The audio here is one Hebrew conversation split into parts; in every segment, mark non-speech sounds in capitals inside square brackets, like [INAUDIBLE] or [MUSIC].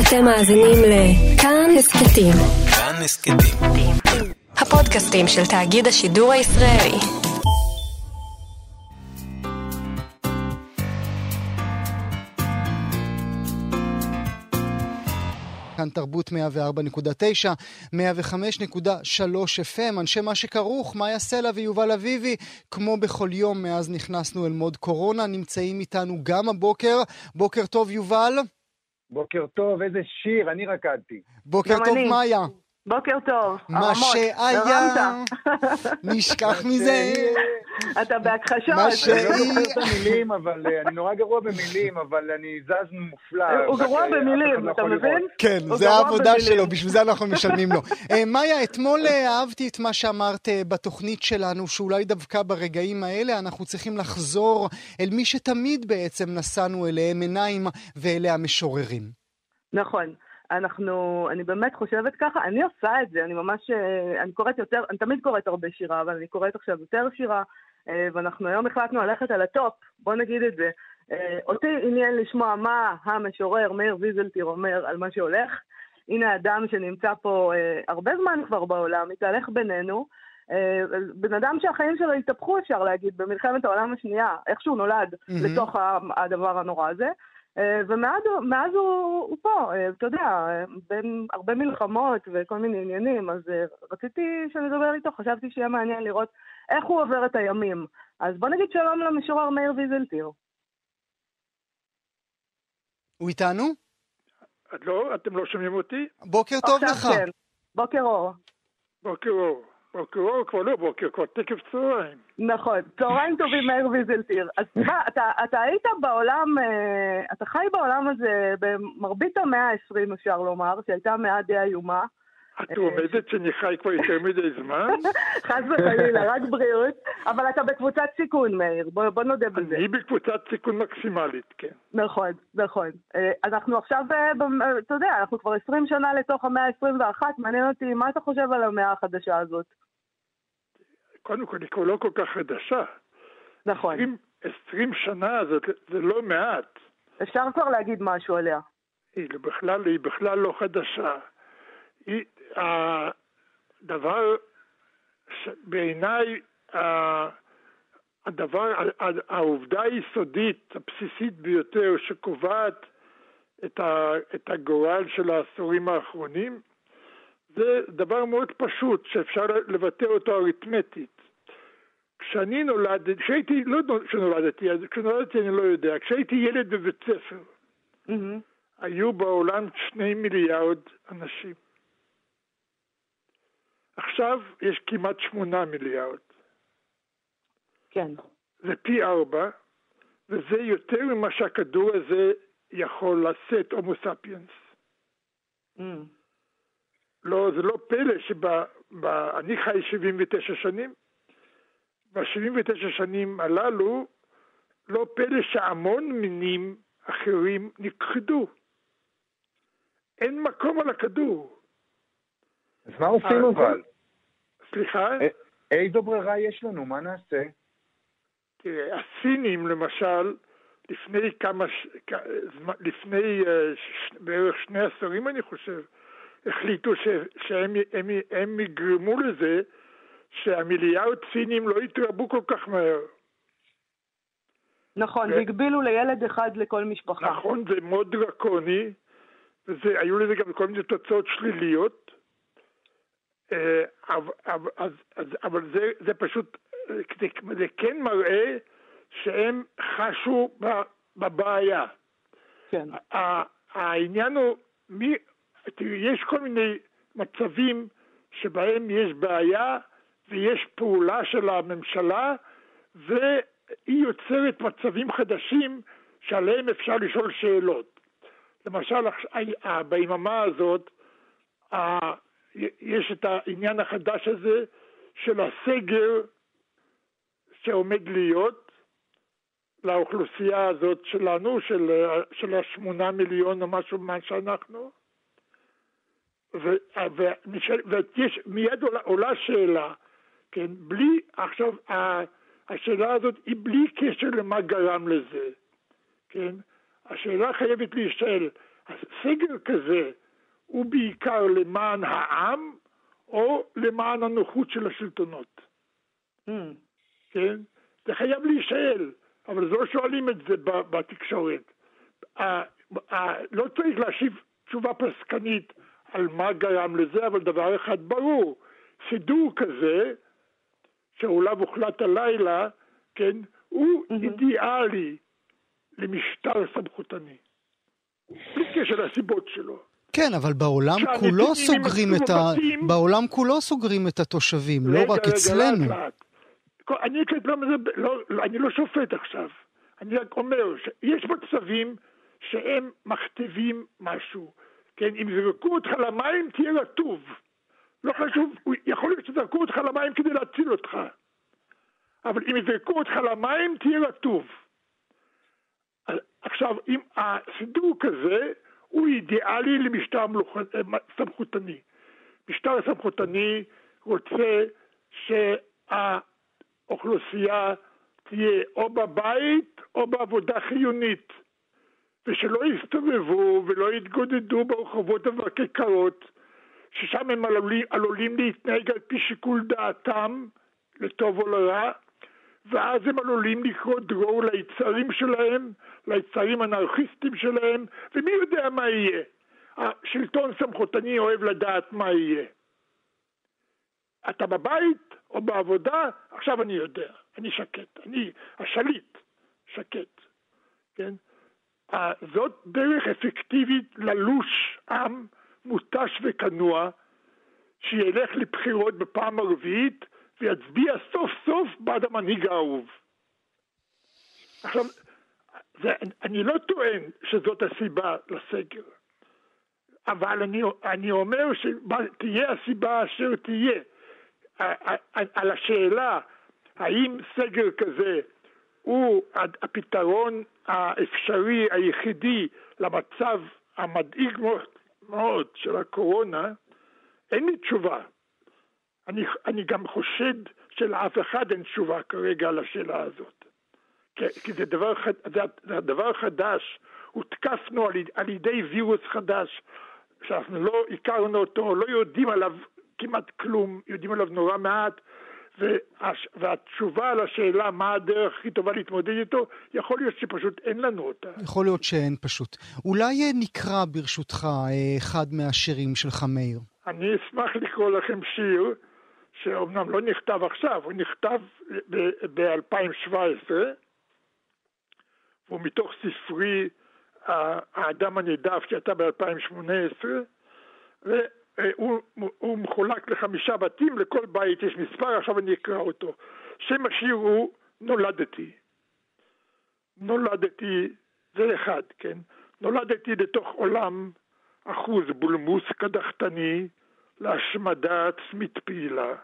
אתם מאזינים לכאן הסכתים. כאן הסכתים. הפודקאסטים של תאגיד השידור הישראלי. כאן תרבות 104.9, 105.3 FM, אנשי מה שכרוך, מאיה סלע ויובל אביבי, כמו בכל יום מאז נכנסנו אל מוד קורונה, נמצאים איתנו גם הבוקר. בוקר טוב, יובל. בוקר טוב, איזה שיר, אני רקדתי. בוקר טוב, מאיה. בוקר טוב, מה שהיה, נשכח [LAUGHS] מזה. אתה בהכחשות. מה שהיא... אני לא זוכר את המילים, אבל אה, אני נורא גרוע במילים, אבל אני זז מופלא. הוא גרוע במילים, לא אתה מבין? כן, זה העבודה שלו, בשביל זה אנחנו משלמים לו. [LAUGHS] אה, מאיה, אתמול אה, אהבתי את מה שאמרת בתוכנית שלנו, שאולי דווקא ברגעים האלה אנחנו צריכים לחזור אל מי שתמיד בעצם נשאנו אליהם עיניים, ואלה המשוררים. נכון. אנחנו, אני באמת חושבת ככה, אני עושה את זה, אני ממש, אה, אני קוראת יותר, אני תמיד קוראת הרבה שירה, אבל אני קוראת עכשיו יותר שירה, אה, ואנחנו היום החלטנו ללכת על הטופ, בוא נגיד את זה. אה, אותי עניין לשמוע מה המשורר מאיר ויזלטיר אומר על מה שהולך. הנה אדם שנמצא פה הרבה זמן כבר בעולם, מתהלך בינינו. בן אדם שהחיים שלו התהפכו, אפשר להגיד, במלחמת העולם השנייה, איך שהוא נולד mm-hmm. לתוך הדבר הנורא הזה. אה, ומאז הוא, הוא פה, אה, אתה יודע, בין הרבה מלחמות וכל מיני עניינים, אז אה, רציתי שנדבר איתו, חשבתי שיהיה מעניין לראות איך הוא עובר את הימים. אז בוא נגיד שלום למשורר מאיר ויזלטיר. הוא איתנו? לא, אתם לא שומעים אותי? בוקר טוב לך. כן, בוקר אור. בוקר אור. אור כבר לא בוקר, כבר תקף צהריים. נכון, צהריים טובים מאיר ויזלטיר. אז תשמע, אתה, אתה היית בעולם, אה, אתה חי בעולם הזה במרבית המאה ה-20 אפשר לומר, שהייתה מאה די איומה. את עומדת שאני חי כבר יותר מדי זמן? [LAUGHS] חס וחלילה, רק בריאות. אבל אתה בקבוצת סיכון, מאיר, בוא, בוא נודה בזה. אני בקבוצת סיכון מקסימלית, כן. נכון, נכון. אה, אנחנו עכשיו, אה, אתה יודע, אנחנו כבר 20 שנה לתוך המאה ה-21, מעניין אותי, מה אתה חושב על המאה החדשה הזאת? קודם כל, היא כבר לא כל כך חדשה. נכון. 20, 20 שנה זה, זה לא מעט. אפשר כבר להגיד משהו עליה. היא בכלל, היא בכלל לא חדשה. היא, הדבר, בעיניי, הדבר, העובדה היסודית, הבסיסית ביותר, שקובעת את, ה, את הגורל של העשורים האחרונים, זה דבר מאוד פשוט, שאפשר לבטא אותו אריתמטית. כשאני נולדתי, כשהייתי, לא כשנולדתי, כשנולדתי אני לא יודע, כשהייתי ילד בבית ספר, mm-hmm. היו בעולם שני מיליארד אנשים. עכשיו יש כמעט שמונה מיליארד. כן. זה פי ארבע, וזה יותר ממה שהכדור הזה יכול לשאת הומו ספיאנס. Mm. לא, זה לא פלא שאני חי 79 שנים, ב-79 שנים הללו, לא פלא שהמון מינים אחרים נכחדו. אין מקום על הכדור. אז מה עושים אה, אבל? סליחה? איזו ברירה יש לנו? מה נעשה? תראה, הסינים למשל, לפני כמה, לפני אה, בערך שני עשורים אני חושב, החליטו ש, שהם הם, הם יגרמו לזה שהמיליארד סינים לא יתרבו כל כך מהר. נכון, והגבילו לילד אחד לכל משפחה. נכון, זה מאוד דרקוני, והיו לזה גם כל מיני תוצאות שליליות, אה, אבל, אז, אז, אבל זה, זה פשוט, זה, זה כן מראה שהם חשו בבעיה. כן. העניין הוא, מי, תראי, יש כל מיני מצבים שבהם יש בעיה ויש פעולה של הממשלה והיא יוצרת מצבים חדשים שעליהם אפשר לשאול שאלות. למשל, ביממה הזאת יש את העניין החדש הזה של הסגר שעומד להיות לאוכלוסייה הזאת שלנו, של, של השמונה מיליון או משהו מה שאנחנו, ויש, מיד עולה, עולה שאלה, כן, בלי, עכשיו, השאלה הזאת היא בלי קשר למה גרם לזה, כן, השאלה חייבת להישאל, סגר כזה הוא בעיקר למען העם או למען הנוחות של השלטונות. Mm. כן? זה חייב להישאל, אבל לא שואלים את זה בתקשורת. לא צריך להשיב תשובה פסקנית על מה גרם לזה, אבל דבר אחד ברור, סידור כזה, שעליו הוחלט הלילה, כן, הוא mm-hmm. אידיאלי למשטר סמכותני. בלי קשר לסיבות שלו. כן, אבל בעולם כולו סוגרים את ה... בעולם כולו סוגרים את התושבים, לא רק אצלנו. אני, לא, לא, לא, אני לא שופט עכשיו. אני רק אומר שיש מצבים שהם מכתיבים משהו. כן, אם זרקו אותך למים תהיה רטוב. לא חשוב, יכול להיות שזרקו אותך למים כדי להציל אותך. אבל אם יזרקו אותך למים תהיה רטוב. עכשיו, אם הסידור כזה הוא אידיאלי למשטר סמכותני. משטר סמכותני רוצה שהאוכלוסייה תהיה או בבית או בעבודה חיונית, ושלא יסתובבו ולא יתגודדו ברחובות ובכיכרות, ששם הם עלולים, עלולים להתנהג על פי שיקול דעתם, לטוב או לרע, ואז הם עלולים לקרוא דרור ליצרים שלהם, ליצרים אנרכיסטים שלהם, ומי יודע מה יהיה. השלטון סמכותני אוהב לדעת מה יהיה. אתה בבית או בעבודה, עכשיו אני יודע, אני שקט, אני השליט, שקט, כן? זאת דרך אפקטיבית ללוש עם מותש וכנוע, שילך לבחירות בפעם הרביעית ויצביע סוף סוף בעד המנהיג האהוב. עכשיו, זה, אני לא טוען שזאת הסיבה לסגר, אבל אני, אני אומר שתהיה הסיבה אשר תהיה. על השאלה האם סגר כזה הוא הפתרון האפשרי היחידי למצב המדאיג מאוד של הקורונה, אין לי תשובה. אני, אני גם חושד שלאף אחד אין תשובה כרגע על השאלה הזאת. כי, כי זה, דבר, זה, זה דבר חדש, הותקפנו על, על ידי וירוס חדש, שאנחנו לא הכרנו אותו, לא יודעים עליו כמעט כלום, יודעים עליו נורא מעט, והתשובה על השאלה מה הדרך הכי טובה להתמודד איתו, יכול להיות שפשוט אין לנו אותה. יכול להיות שאין פשוט. אולי אה, נקרא ברשותך אה, אחד מהשירים שלך, מאיר. אני אשמח לקרוא לכם שיר שאומנם לא נכתב עכשיו, הוא נכתב ב-2017, והוא מתוך ספרי האדם הנדף שיצא ב-2018, והוא הוא מחולק לחמישה בתים, לכל בית יש מספר, עכשיו אני אקרא אותו. שם השיר הוא נולדתי. נולדתי, זה אחד, כן? נולדתי לתוך עולם אחוז בולמוס קדחתני, להשמדה עצמית פעילה.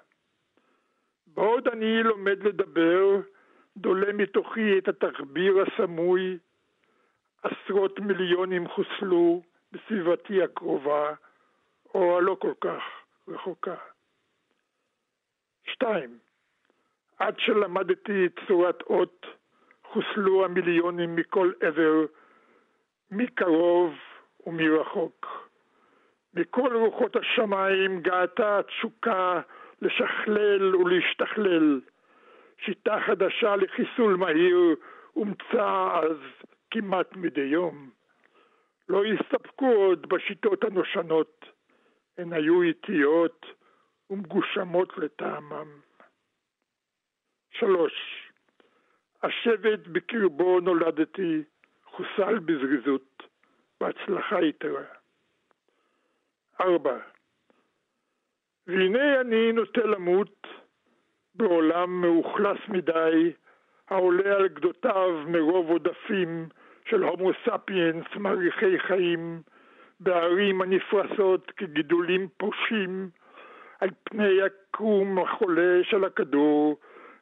בעוד אני לומד לדבר, דולה מתוכי את התחביר הסמוי, עשרות מיליונים חוסלו בסביבתי הקרובה, או הלא כל כך רחוקה. שתיים, עד שלמדתי צורת אות, חוסלו המיליונים מכל עבר, מקרוב ומרחוק. מכל רוחות השמיים גאתה התשוקה לשכלל ולהשתכלל. שיטה חדשה לחיסול מהיר אומצה אז כמעט מדי יום. לא הסתפקו עוד בשיטות הנושנות, הן היו איטיות ומגושמות לטעמם. שלוש, השבט בקרבו נולדתי חוסל בזריזות, בהצלחה יתרה. ארבע, והנה אני נוטה למות בעולם מאוכלס מדי, העולה על גדותיו מרוב עודפים של הומו ספיאנס מעריכי חיים, בערים הנפרסות כגידולים פושים על פני הקרום החולה של הכדור,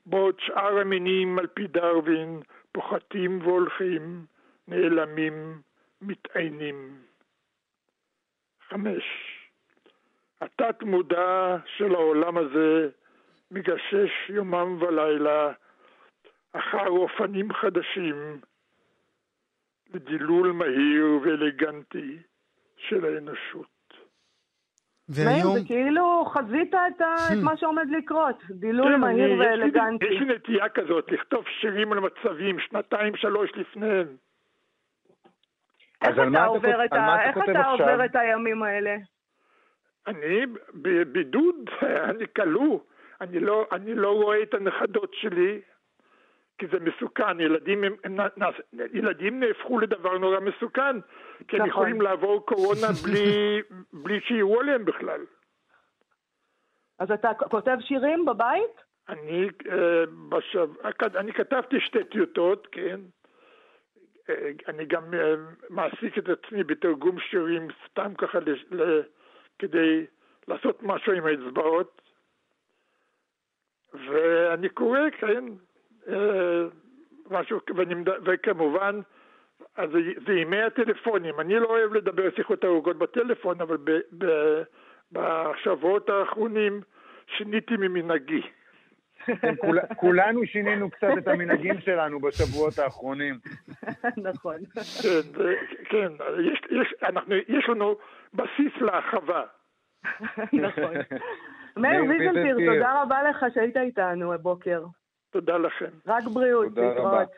בעוד שאר המינים על פי דרווין פוחתים והולכים, נעלמים, מתעיינים. חמש. התת מודע של העולם הזה מגשש יומם ולילה אחר אופנים חדשים לדילול מהיר ואלגנטי של האנושות. והיום... זה כאילו חזית את, את מה שעומד לקרות, דילול כן, מהיר ואלגנטי. יש לי נטייה כזאת לכתוב שירים על מצבים שנתיים, שלוש לפניהם. איך אתה עובר את, ה... איך אתה עובר את הימים האלה? אני בבידוד, [LAUGHS] אני כלוא, אני לא, אני לא רואה את הנכדות שלי, כי זה מסוכן, ילדים, הם, הם, ילדים נהפכו לדבר נורא מסוכן, כי הם נכון. יכולים לעבור קורונה [LAUGHS] בלי, בלי שיראו עליהם בכלל. אז אתה כותב שירים בבית? אני, אה, בשב... אני כתבתי שתי טיוטות, כן. אה, אני גם אה, מעסיק את עצמי בתרגום שירים סתם ככה ל... ל... כדי לעשות משהו עם האצבעות. ואני קורא, כן, משהו, ואני, וכמובן, אז זה ימי הטלפונים. אני לא אוהב לדבר שיחות ארוכות בטלפון, אבל ב, ב, בשבועות האחרונים שיניתי ממנהגי. כן, כולנו שינינו קצת את המנהגים שלנו בשבועות האחרונים. [LAUGHS] נכון. כן, כן יש, יש, אנחנו, יש לנו בסיס להרחבה. [LAUGHS] נכון. מאיר ויזנטיר, תודה רבה לך שהיית איתנו הבוקר. תודה לכם. רק בריאות, להתראות.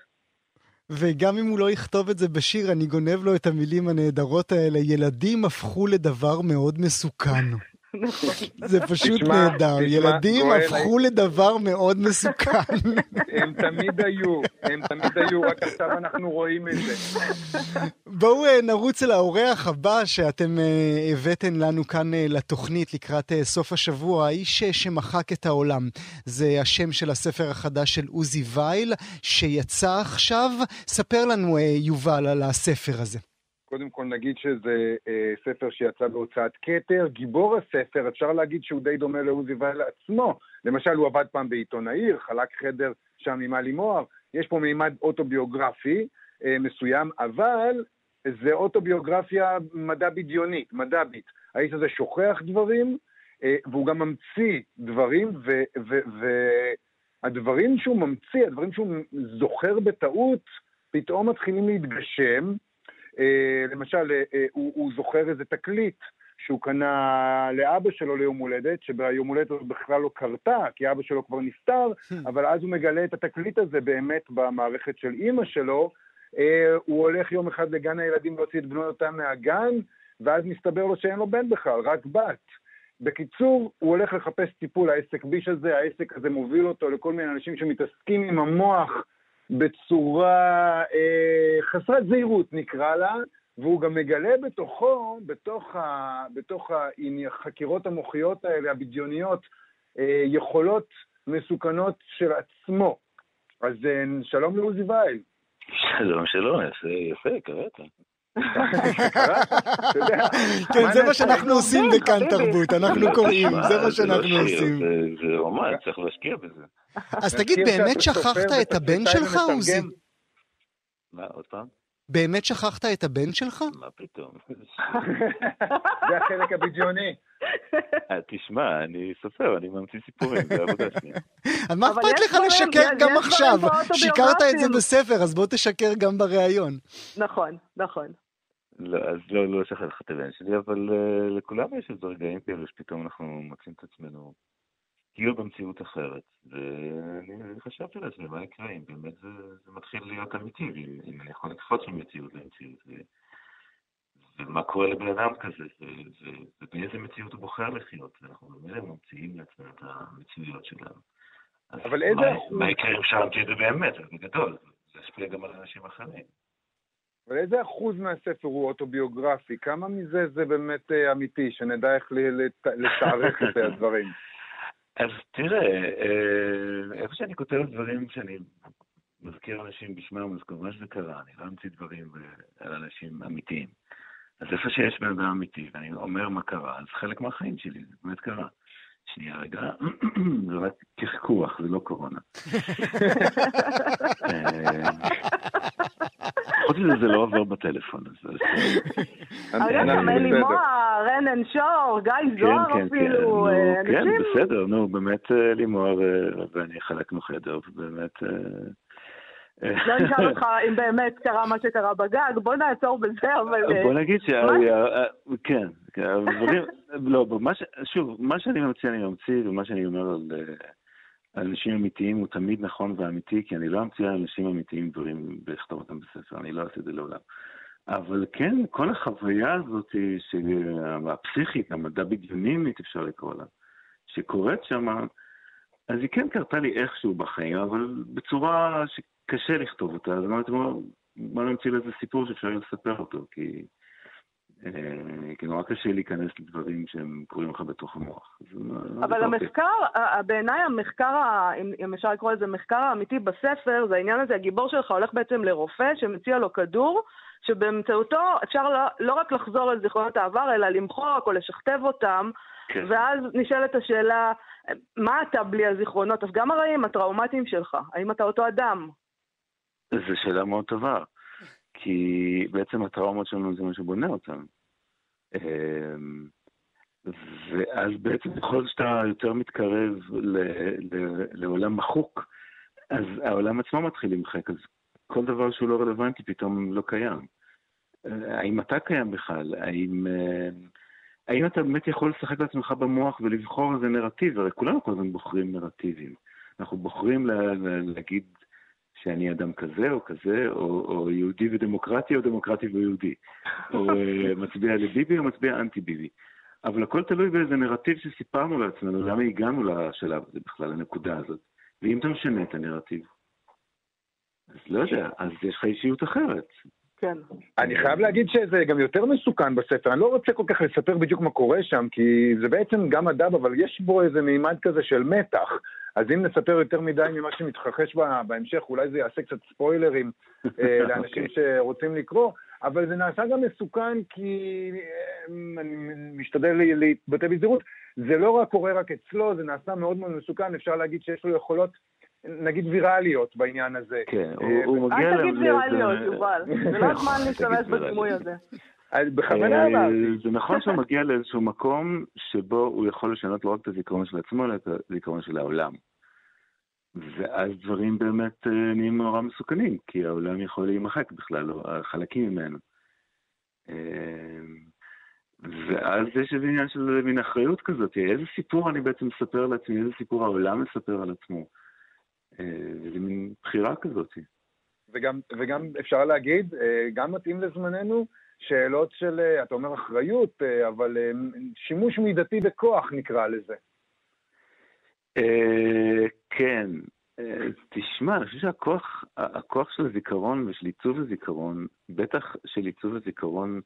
וגם אם הוא לא יכתוב את זה בשיר, אני גונב לו את המילים הנהדרות האלה. ילדים הפכו לדבר מאוד מסוכן. נכון. זה פשוט נהדר. ילדים הפכו לדבר מאוד מסוכן. [LAUGHS] הם תמיד היו, הם תמיד היו, רק עכשיו אנחנו רואים את זה. בואו אה, נרוץ אל האורח הבא שאתם אה, הבאתם לנו כאן אה, לתוכנית לקראת סוף השבוע, האיש שמחק את העולם. זה השם של הספר החדש של עוזי וייל, שיצא עכשיו. ספר לנו, יובל, על הספר הזה. קודם כל נגיד שזה אה, ספר שיצא בהוצאת כתר. גיבור הספר, אפשר להגיד שהוא די דומה לעוזי וייל עצמו. למשל, הוא עבד פעם בעיתון העיר, חלק חדר שם עם עלי מוהר. יש פה מימד אוטוביוגרפי אה, מסוים, אבל זה אוטוביוגרפיה מדע בדיונית, מד"בית. האיש הזה שוכח דברים, אה, והוא גם ממציא דברים, והדברים שהוא ממציא, הדברים שהוא זוכר בטעות, פתאום מתחילים להתגשם. אה, למשל, אה, אה, הוא, הוא זוכר איזה תקליט שהוא קנה לאבא שלו ליום הולדת, שביום הולדת הזאת בכלל לא קרתה, כי אבא שלו כבר נפטר, hmm. אבל אז הוא מגלה את התקליט הזה באמת במערכת של אימא שלו. הוא הולך יום אחד לגן הילדים להוציא את בנותם מהגן, ואז מסתבר לו שאין לו בן בכלל, רק בת. בקיצור, הוא הולך לחפש טיפול, העסק ביש הזה, העסק הזה מוביל אותו לכל מיני אנשים שמתעסקים עם המוח בצורה אה, חסרת זהירות נקרא לה, והוא גם מגלה בתוכו, בתוך, ה, בתוך החקירות המוחיות האלה, הבדיוניות, אה, יכולות מסוכנות של עצמו. אז אה, שלום לעוזי וייל. שלום, שלום, יפה, קראת. כן, זה מה שאנחנו עושים בכאן תרבות, אנחנו קוראים, זה מה שאנחנו עושים. זה רומן, צריך להשקיע בזה. אז תגיד, באמת שכחת את הבן שלך, עוזי? מה, עוד פעם? באמת שכחת את הבן שלך? מה פתאום? זה החלק הבדיוני. אה, תשמע, אני סופר, אני ממציא סיפורים, זה עבודה שנייה. אז מה אכפת לך לשקר גם עכשיו? שיקרת את זה בספר, אז בוא תשקר גם בריאיון. נכון, נכון. לא, אז לא, לא שכחתי את הבן שלי, אבל uh, לכולם יש איזה רגעים כאלה שפתאום אנחנו מוצאים את עצמנו כאילו במציאות אחרת. ואני חשבתי לעצמי, מה יקרה אם באמת זה, זה מתחיל להיות אמיתי, אם אני יכול לקפוץ ממציאות למציאות. ו... ומה קורה לבן אדם כזה, ובאיזה מציאות הוא בוחר לחיות, ואנחנו באמת ממציאים לעצמנו את המציאויות שלנו. אבל איזה... מה, מה יקרה אם את זה באמת, בגדול, זה ישפיע גם על אנשים אחרים. אבל איזה אחוז מהספר הוא אוטוביוגרפי? כמה מזה זה באמת אה, אמיתי, שנדע איך לתארך את הדברים? [LAUGHS] אז תראה, אה, איפה שאני כותב דברים שאני מזכיר אנשים בשמם, אז כמובן שזה קרה, אני לא אמציא דברים על אנשים אמיתיים. אז איפה שיש בן אדם אמיתי, ואני אומר מה קרה, אז חלק מהחיים שלי, זה באמת קרה. שנייה רגע, [CLEARS THROAT] זה רק קחקוח, זה לא קורונה. [LAUGHS] אה, חוץ מזה זה לא עובר בטלפון. [LAUGHS] אבל יש גם אלי מוהר, רנן שור, גיא כן, זוהר כן, אפילו. אה, כן, בסדר, נו, באמת אלי מוהר ואני חלקנו חדר, ובאמת לא נשאל אותך [LAUGHS] אם באמת קרה מה שקרה בגג, בוא נעצור בזה, אבל... בוא נגיד ש... כן, דברים... לא, שוב, מה שאני ממציא אני ממציא, ומה שאני אומר על... על אנשים אמיתיים הוא תמיד נכון ואמיתי, כי אני לא אמציא על אנשים אמיתיים דברים ואכתוב אותם בספר, אני לא אעשה את זה לעולם. אבל כן, כל החוויה הזאת, הפסיכית, המדע בדיונית אפשר לקרוא לה, שקורית שם, אז היא כן קרתה לי איכשהו בחיים, אבל בצורה שקשה לכתוב אותה. אז אמרתי, בוא נמציא לזה סיפור שאפשר לספר אותו, כי... אה, כי נורא קשה להיכנס לדברים שהם קורים לך בתוך המוח. אבל המחקר, בעיניי המחקר, אם אפשר לקרוא לזה מחקר האמיתי בספר, זה העניין הזה, הגיבור שלך הולך בעצם לרופא שמציע לו כדור, שבאמצעותו אפשר לא, לא רק לחזור על זיכרונות העבר, אלא למחוק או לשכתב אותם, כן. ואז נשאלת השאלה, מה אתה בלי הזיכרונות? אז גם הרעים, הטראומטיים שלך, האם אתה אותו אדם? זו שאלה מאוד טובה. כי בעצם הטראומות שלנו זה מה שבונה אותן. אמ, ואז בעצם ככל שאתה יותר מתקרב לעולם מחוק, אז העולם עצמו מתחיל למחק, אז כל דבר שהוא לא רלוונטי פתאום לא קיים. האם אתה קיים בכלל? האם, האם אתה באמת יכול לשחק לעצמך במוח ולבחור איזה נרטיב? הרי כולנו כל הזמן בוחרים נרטיבים. אנחנו בוחרים להגיד שאני אדם כזה או כזה, או, או יהודי ודמוקרטי או דמוקרטי ויהודי, או אה, [LAUGHS] מצביע לביבי או מצביע אנטי ביבי. אבל הכל תלוי באיזה נרטיב שסיפרנו לעצמנו, למה הגענו לשלב הזה בכלל, לנקודה הזאת. ואם אתה משנה את הנרטיב, אז לא יודע, אז יש לך אישיות אחרת. כן. אני חייב להגיד שזה גם יותר מסוכן בספר, אני לא רוצה כל כך לספר בדיוק מה קורה שם, כי זה בעצם גם הדב, אבל יש בו איזה מימד כזה של מתח. אז אם נספר יותר מדי ממה שמתרחש בהמשך, אולי זה יעשה קצת ספוילרים אה, [LAUGHS] לאנשים אוקיי. שרוצים לקרוא, אבל זה נעשה גם מסוכן כי, אה, אני משתדל להתבטא בזהירות, זה לא רק קורה רק אצלו, זה נעשה מאוד מאוד מסוכן, אפשר להגיד שיש לו יכולות נגיד ויראליות בעניין הזה. כן, אה, הוא מגיע... אל תגיד ויראליות, יובל, זה לא הזמן [LAUGHS] להשתמש בדימוי הזה. בכוונה אמרתי. זה נכון שהוא מגיע לאיזשהו מקום שבו הוא יכול לשנות לא רק את הזיכרון של עצמו, אלא את הזיכרון של העולם. ואז דברים באמת אה, נהיים נורא מסוכנים, כי העולם יכול להימחק בכלל, או חלקים ממנו. אה, ואז יש איזה עניין של מין אחריות כזאת, איזה סיפור אני בעצם מספר לעצמי, איזה סיפור העולם מספר על עצמו. אה, זה מין בחירה כזאת. וגם, וגם אפשר להגיד, גם מתאים לזמננו, שאלות של, אתה אומר אחריות, אבל שימוש מידתי בכוח נקרא לזה. כן, תשמע, אני חושב שהכוח הכוח של הזיכרון ושל עיצוב הזיכרון, בטח של עיצוב הזיכרון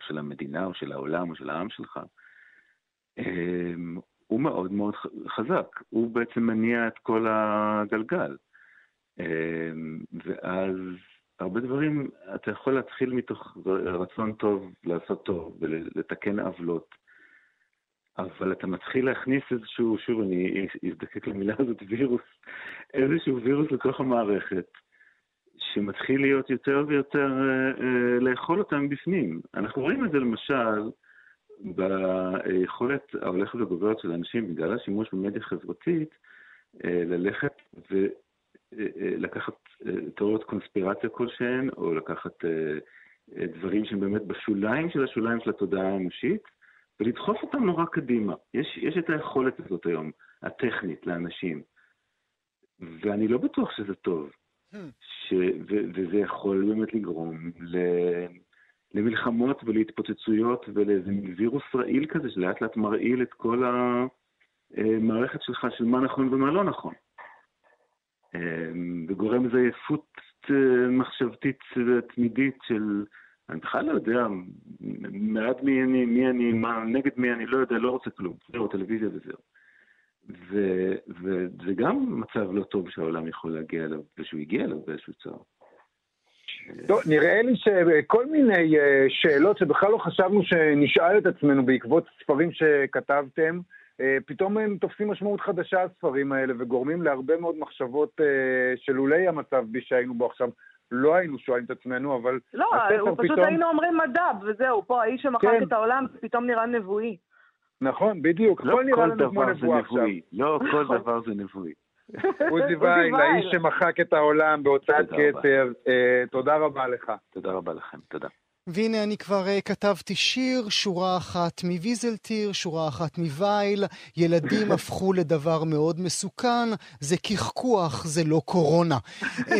של המדינה או של העולם או של העם שלך, הוא מאוד מאוד חזק. הוא בעצם מניע את כל הגלגל. ואז הרבה דברים, אתה יכול להתחיל מתוך רצון טוב לעשות טוב ולתקן עוולות. אבל אתה מתחיל להכניס איזשהו, שוב, אני אזדקק למילה הזאת, וירוס, איזשהו וירוס לתוך המערכת, שמתחיל להיות יותר ויותר אה, אה, לאכול אותם בפנים. אנחנו רואים את זה למשל ביכולת ההולכת וגוברת של אנשים, בגלל השימוש במדיה חברתית, אה, ללכת ולקחת אה, אה, תיאוריות קונספירציה כלשהן, או לקחת אה, אה, דברים שהם באמת בשוליים של השוליים של התודעה האנושית, ולדחוף אותם נורא קדימה. יש, יש את היכולת הזאת היום, הטכנית, לאנשים. ואני לא בטוח שזה טוב. Hmm. ש, ו, וזה יכול באמת לגרום ל, למלחמות ולהתפוצצויות ולאיזה וירוס רעיל כזה, שלאט לאט מרעיל את כל המערכת שלך של מה נכון ומה לא נכון. אמ, וגורם איזו עייפות אה, מחשבתית תמידית של אני בכלל לא יודע מעט מי אני, מי אני, מה, נגד מי אני, לא יודע, לא רוצה כלום. זהו, טלוויזיה וזהו. וזה גם מצב לא טוב שהעולם יכול להגיע אליו, ושהוא הגיע אליו באיזשהו צער. טוב, נראה לי שכל מיני אה, שאלות שבכלל לא חשבנו שנשאל את עצמנו בעקבות ספרים שכתבתם, פתאום הם תופסים משמעות חדשה, הספרים האלה, וגורמים להרבה מאוד מחשבות אה, שלולי המצב בי שהיינו בו עכשיו, לא היינו שואלים את עצמנו, אבל לא, הוא פשוט פתאום... היינו אומרים מדב, וזהו, פה האיש שמחק כן. את העולם פתאום נראה נבואי. נכון, בדיוק, לא הכל נראה לנו כמו נבואה עכשיו. לא [LAUGHS] כל נכון. דבר זה נבואי. עוזי וייל, האיש שמחק את העולם בהוצאת כתר, תודה רבה לך. תודה רבה לכם, תודה. והנה אני כבר uh, כתבתי שיר, שורה אחת מוויזלטיר, שורה אחת מווייל, ילדים [LAUGHS] הפכו לדבר מאוד מסוכן, זה קחקוח, זה לא קורונה.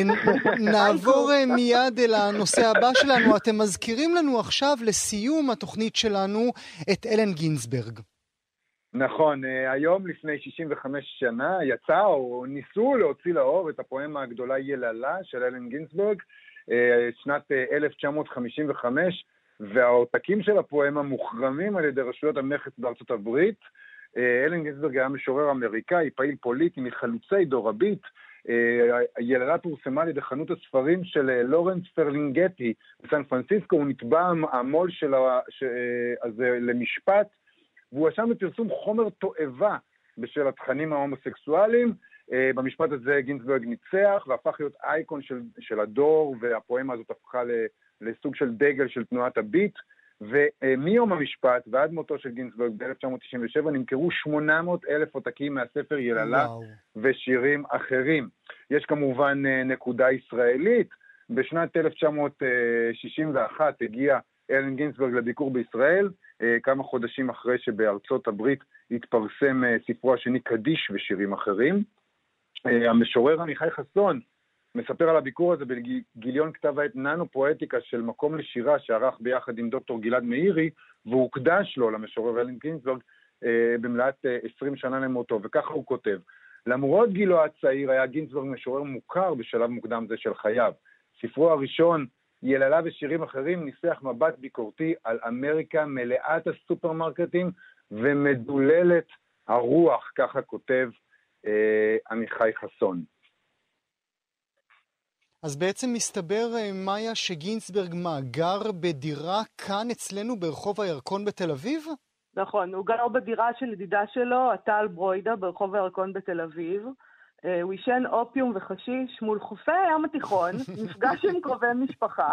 [LAUGHS] נעבור uh, מיד אל הנושא הבא שלנו, אתם מזכירים לנו עכשיו לסיום התוכנית שלנו את אלן גינזברג. נכון, היום לפני 65 שנה יצא או ניסו להוציא לאור את הפואמה הגדולה יללה של אלן גינזברג. אה, שנת 1955, אה, והעותקים של הפואמה מוחרמים על ידי רשויות המכס בארצות הברית. אה, אלן גינזברג היה משורר אמריקאי, פעיל פוליטי, מחלוצי דור הביט. היללה פורסמה על ידי חנות הספרים של לורנס פרלינגטי בסן פרנסיסקו, הוא נתבע המו"ל של הזה למשפט, והוא הואשם בפרסום חומר תועבה בשל התכנים ההומוסקסואליים. אה, במשפט הזה גינזברג ניצח והפך להיות אייקון של, של הדור, והפואמה הזאת הפכה לסוג של דגל של תנועת הביט. ומיום המשפט ועד מותו של גינזברג ב-1997 נמכרו 800 אלף עותקים מהספר יללה וואו. ושירים אחרים. יש כמובן אה, נקודה ישראלית. בשנת 1961 הגיע אלן גינזברג לביקור בישראל, אה, כמה חודשים אחרי שבארצות הברית התפרסם ספרו השני קדיש ושירים אחרים. אה, המשורר עמיחי חסון מספר על הביקור הזה בגיליון כתב העת ננו פואטיקה של מקום לשירה שערך ביחד עם דוקטור גלעד מאירי, והוקדש לו, למשורר אלן גינזברג, אה, במלאת 20 אה, שנה למותו, וככה הוא כותב: למרות גילו הצעיר היה גינזברג משורר מוכר בשלב מוקדם זה של חייו. ספרו הראשון, יללה ושירים אחרים, ניסח מבט ביקורתי על אמריקה מלאת הסופרמרקטים ומדוללת הרוח, ככה כותב עמיחי חסון. אז בעצם מסתבר, אה, מאיה, שגינסברג מה, גר בדירה כאן אצלנו ברחוב הירקון בתל אביב? נכון, הוא גר בדירה של ידידה שלו, הטל ברוידה, ברחוב הירקון בתל אביב. אה, הוא עישן אופיום וחשיש מול חופי הים התיכון, [LAUGHS] נפגש עם קרובי משפחה,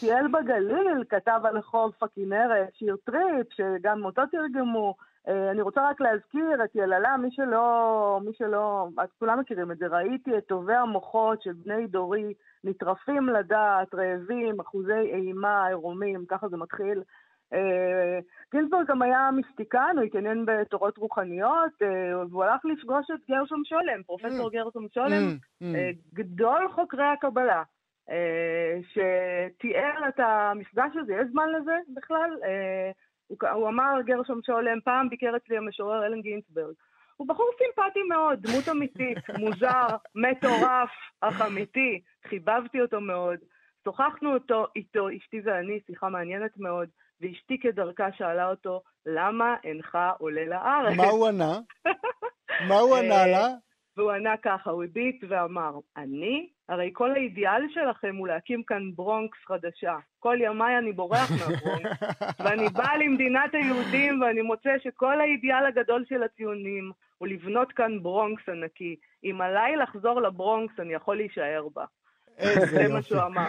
טייל בגליל, כתב על חוף הכנרת, שיר טריפ, שגם אותו תרגמו, אה, אני רוצה רק להזכיר את יללה, מי שלא, מי שלא, אז כולם מכירים את זה, ראיתי את טובי המוחות של בני דורי נטרפים לדעת, רעבים, אחוזי אימה, עירומים, ככה זה מתחיל. אה, גינזבורג גם היה מיסטיקן, הוא התעניין בתורות רוחניות, אה, והוא הלך לפגוש את גרשום שולם, פרופסור mm. גרשום שולם, mm, mm. גדול חוקרי הקבלה. שתיאר את המפגש הזה, יש זמן לזה בכלל? הוא, הוא אמר גרשום שולם, פעם ביקר אצלי המשורר אלן גינצברג. הוא בחור סימפטי מאוד, דמות אמיתית, [LAUGHS] מוזר, מטורף, אך אמיתי, חיבבתי אותו מאוד. שוחחנו אותו איתו, אשתי ואני, שיחה מעניינת מאוד, ואשתי כדרכה שאלה אותו, למה אינך עולה לארץ? מה הוא ענה? [LAUGHS] מה הוא ענה לה? והוא ענה ככה, הוא הביט ואמר, אני? הרי כל האידיאל שלכם הוא להקים כאן ברונקס חדשה. כל ימיי אני בורח מהברונקס, [LAUGHS] ואני בא למדינת היהודים ואני מוצא שכל האידיאל הגדול של הציונים הוא לבנות כאן ברונקס ענקי. אם עליי לחזור לברונקס, אני יכול להישאר בה. איזה יופי. זה מה שהוא אמר.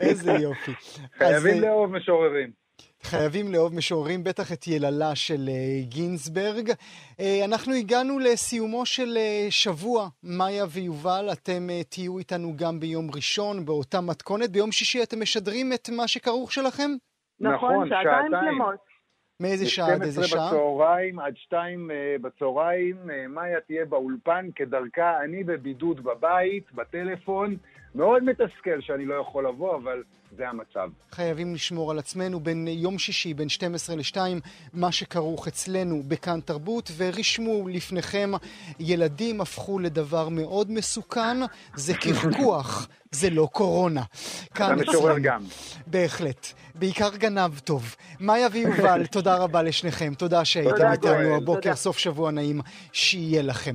איזה יופי. חייבים לאהוב משוררים. חייבים לאהוב משוררים, בטח את יללה של uh, גינסברג. Uh, אנחנו הגענו לסיומו של uh, שבוע, מאיה ויובל, אתם uh, תהיו איתנו גם ביום ראשון, באותה מתכונת. ביום שישי אתם משדרים את מה שכרוך שלכם? נכון, נכון שעתיים שלמות. מאיזה שעה עד איזה שעה? 12 בצהריים עד 2 uh, בצהריים. Uh, מאיה תהיה באולפן כדרכה, אני בבידוד בבית, בטלפון. מאוד מתסכל שאני לא יכול לבוא, אבל זה המצב. חייבים לשמור על עצמנו בין יום שישי, בין 12 ל-2, מה שכרוך אצלנו בכאן תרבות, ורשמו לפניכם, ילדים הפכו לדבר מאוד מסוכן, זה קרקוח, [LAUGHS] זה לא קורונה. אתה משורר גם. בהחלט. בעיקר גנב טוב. מאיה ויובל, [LAUGHS] תודה רבה לשניכם. תודה שהייתם איתנו הבוקר, סוף שבוע נעים, שיהיה לכם.